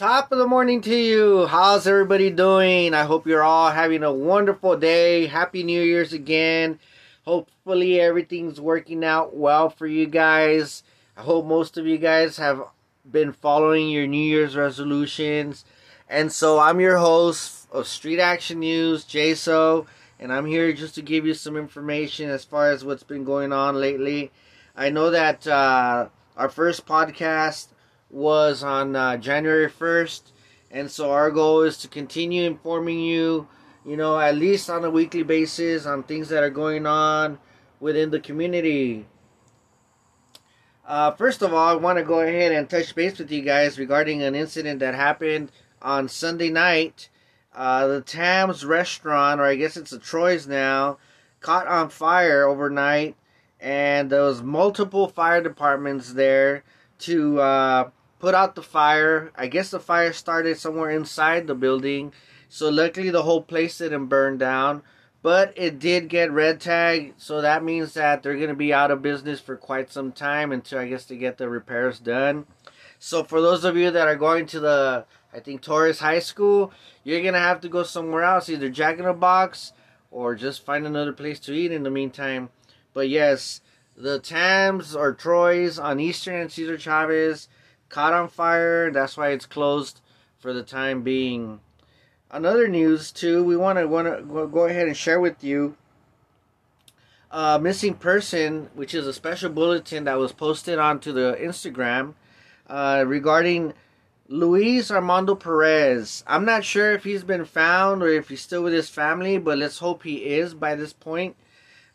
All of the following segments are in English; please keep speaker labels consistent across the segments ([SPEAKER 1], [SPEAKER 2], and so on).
[SPEAKER 1] Top of the morning to you. How's everybody doing? I hope you're all having a wonderful day. Happy New Year's again. Hopefully, everything's working out well for you guys. I hope most of you guys have been following your New Year's resolutions. And so, I'm your host of Street Action News, JSO, and I'm here just to give you some information as far as what's been going on lately. I know that uh, our first podcast was on uh, January 1st. And so our goal is to continue informing you, you know, at least on a weekly basis on things that are going on within the community. Uh, first of all, I want to go ahead and touch base with you guys regarding an incident that happened on Sunday night. Uh, the Tams restaurant, or I guess it's a Troy's now, caught on fire overnight, and there was multiple fire departments there to uh, put out the fire. I guess the fire started somewhere inside the building. So luckily the whole place didn't burn down. But it did get red tag, so that means that they're going to be out of business for quite some time until I guess they get the repairs done. So for those of you that are going to the, I think Torres High School, you're going to have to go somewhere else, either Jack in a Box or just find another place to eat in the meantime. But yes, the Tams or Troy's on Eastern and Cesar Chavez caught on fire. That's why it's closed for the time being. Another news too, we want to want to go ahead and share with you. Uh, missing person, which is a special bulletin that was posted onto the Instagram uh, regarding Luis Armando Perez. I'm not sure if he's been found or if he's still with his family, but let's hope he is by this point.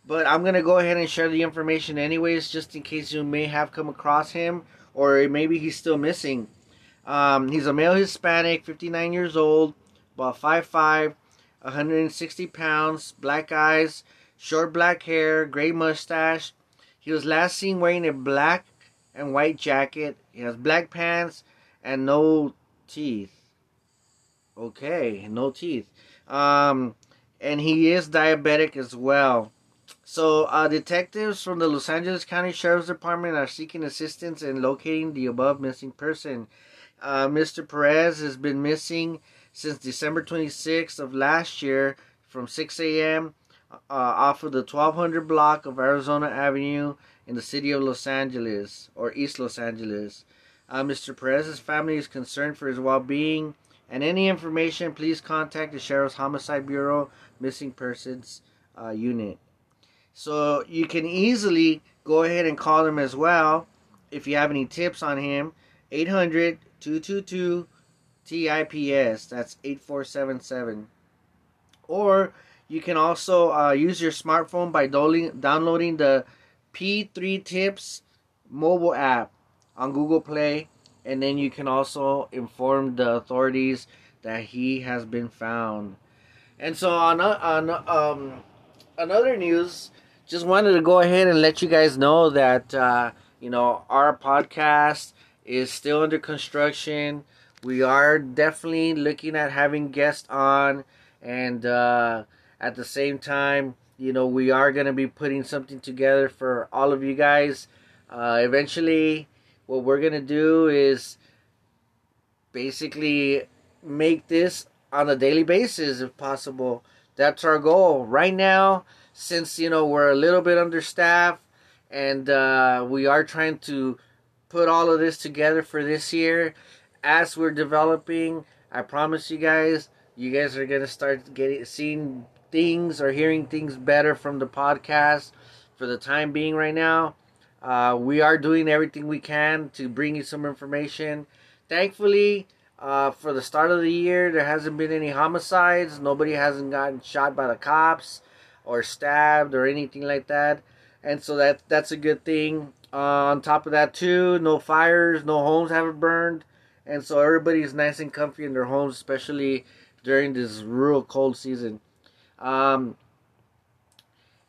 [SPEAKER 1] But I'm gonna go ahead and share the information anyways, just in case you may have come across him or maybe he's still missing. Um, he's a male Hispanic, 59 years old, about 5'5", 160 pounds, black eyes, short black hair, gray mustache. He was last seen wearing a black and white jacket. He has black pants and no teeth. Okay, no teeth. Um, and he is diabetic as well. So, uh, detectives from the Los Angeles County Sheriff's Department are seeking assistance in locating the above missing person. Uh, Mr. Perez has been missing since December 26th of last year from 6 a.m. Uh, off of the 1200 block of Arizona Avenue in the city of Los Angeles or East Los Angeles. Uh, Mr. Perez's family is concerned for his well-being and any information, please contact the Sheriff's Homicide Bureau Missing Persons uh, Unit. So you can easily go ahead and call him as well if you have any tips on him. 800 222 TIPS. That's 8477. Or you can also uh, use your smartphone by downloading the P3 Tips mobile app on Google Play. And then you can also inform the authorities that he has been found. And so on, on um, another news, just wanted to go ahead and let you guys know that uh, you know our podcast is still under construction. We are definitely looking at having guests on, and uh, at the same time, you know, we are going to be putting something together for all of you guys. Uh, eventually, what we're going to do is basically make this on a daily basis if possible. That's our goal. Right now, since you know we're a little bit understaffed and uh, we are trying to put all of this together for this year. As we're developing i promise you guys you guys are gonna start getting seeing things or hearing things better from the podcast for the time being right now. Uh, we are doing everything we can to bring you some information. Thankfully uh, for the start of the year there hasn't been any homicides. Nobody hasn't gotten shot by the cops or stabbed or anything like that. And so that that's a good thing. Uh, on top of that, too, no fires, no homes haven't burned, and so everybody's nice and comfy in their homes, especially during this real cold season. Um,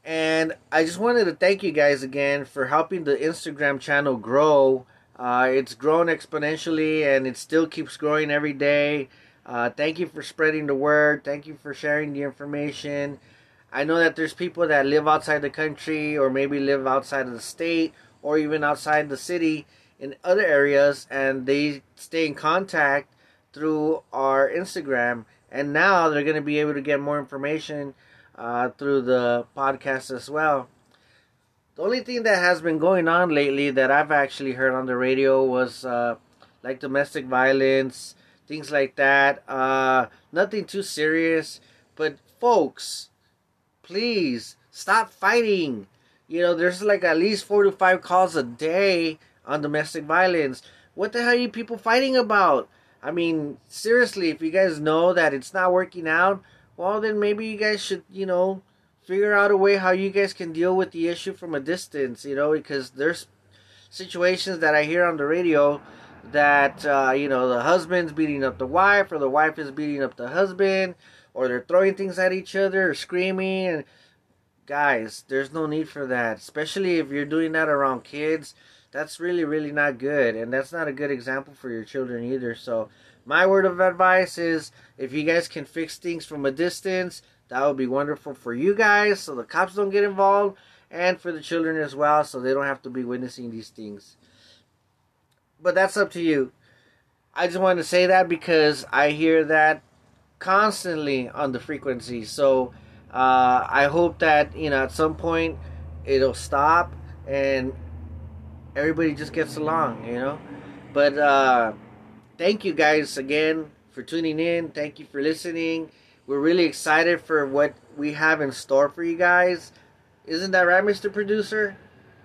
[SPEAKER 1] and I just wanted to thank you guys again for helping the Instagram channel grow. Uh, it's grown exponentially and it still keeps growing every day. Uh, thank you for spreading the word. Thank you for sharing the information. I know that there's people that live outside the country or maybe live outside of the state or even outside the city in other areas and they stay in contact through our Instagram, and now they're going to be able to get more information uh, through the podcast as well. The only thing that has been going on lately that I've actually heard on the radio was uh, like domestic violence, things like that. Uh, nothing too serious, but folks, please stop fighting. You know, there's like at least four to five calls a day on domestic violence. What the hell are you people fighting about? I mean, seriously, if you guys know that it's not working out, well, then maybe you guys should, you know, figure out a way how you guys can deal with the issue from a distance, you know, because there's situations that I hear on the radio that, uh, you know, the husband's beating up the wife or the wife is beating up the husband or they're throwing things at each other or screaming. And guys, there's no need for that, especially if you're doing that around kids. That's really, really not good. And that's not a good example for your children either. So, my word of advice is if you guys can fix things from a distance, that would be wonderful for you guys so the cops don't get involved and for the children as well so they don't have to be witnessing these things. But that's up to you. I just wanted to say that because I hear that constantly on the frequency. So uh, I hope that, you know, at some point it'll stop and everybody just gets along, you know. But uh, thank you guys again for tuning in. Thank you for listening. We're really excited for what we have in store for you guys. Isn't that right, Mr. Producer?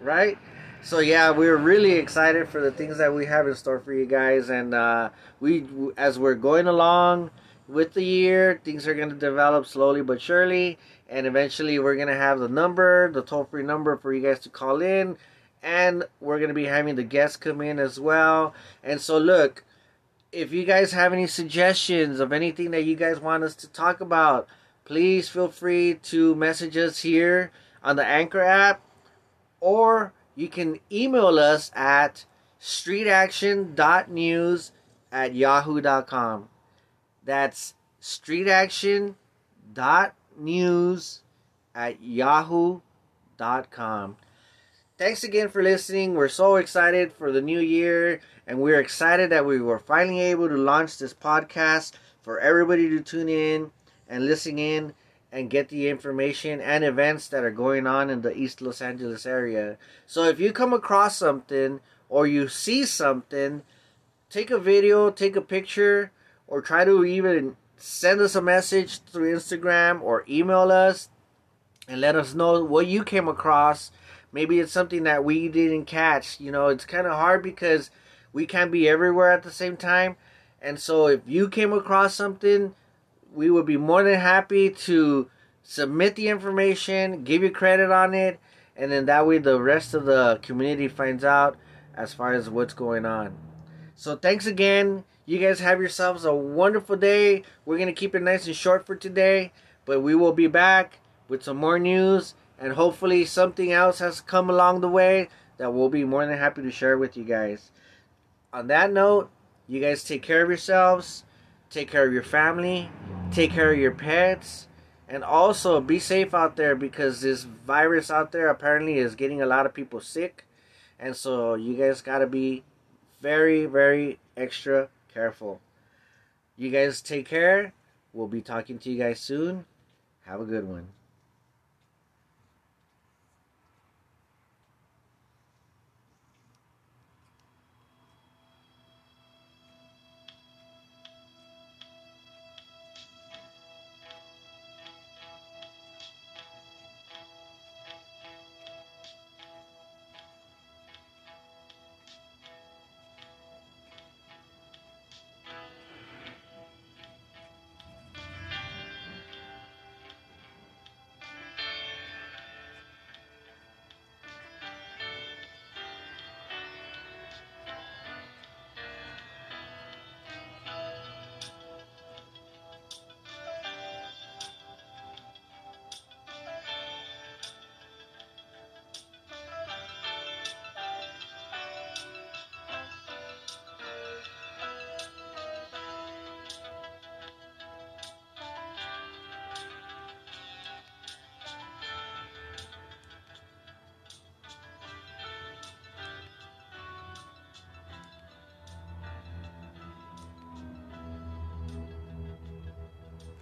[SPEAKER 1] Right? So yeah, we're really excited for the things that we have in store for you guys, and uh, we, as we're going along with the year, things are going to develop slowly but surely, and eventually we're going to have the number, the toll-free number for you guys to call in, and we're going to be having the guests come in as well. And so look, if you guys have any suggestions of anything that you guys want us to talk about, please feel free to message us here on the Anchor app, or you can email us at streetaction.news at yahoo.com. That's streetaction.news at yahoo.com. Thanks again for listening. We're so excited for the new year and we're excited that we were finally able to launch this podcast for everybody to tune in and listen in and get the information and events that are going on in the East Los Angeles area. So if you come across something or you see something, take a video, take a picture, or try to even send us a message through Instagram or email us and let us know what you came across. Maybe it's something that we didn't catch. You know, it's kind of hard because we can't be everywhere at the same time. And so if you came across something, we would be more than happy to submit the information, give you credit on it, and then that way the rest of the community finds out as far as what's going on. So thanks again. You guys have yourselves a wonderful day. We're going to keep it nice and short for today, but we will be back with some more news and hopefully something else has come along the way that we'll be more than happy to share with you guys on that note, you guys take care of yourselves, take care of your family, take care of your pets, and also be safe out there because this virus out there apparently is getting a lot of people sick. And so you guys got to be very, very extra careful. You guys take care. We'll be talking to you guys soon. Have a good one.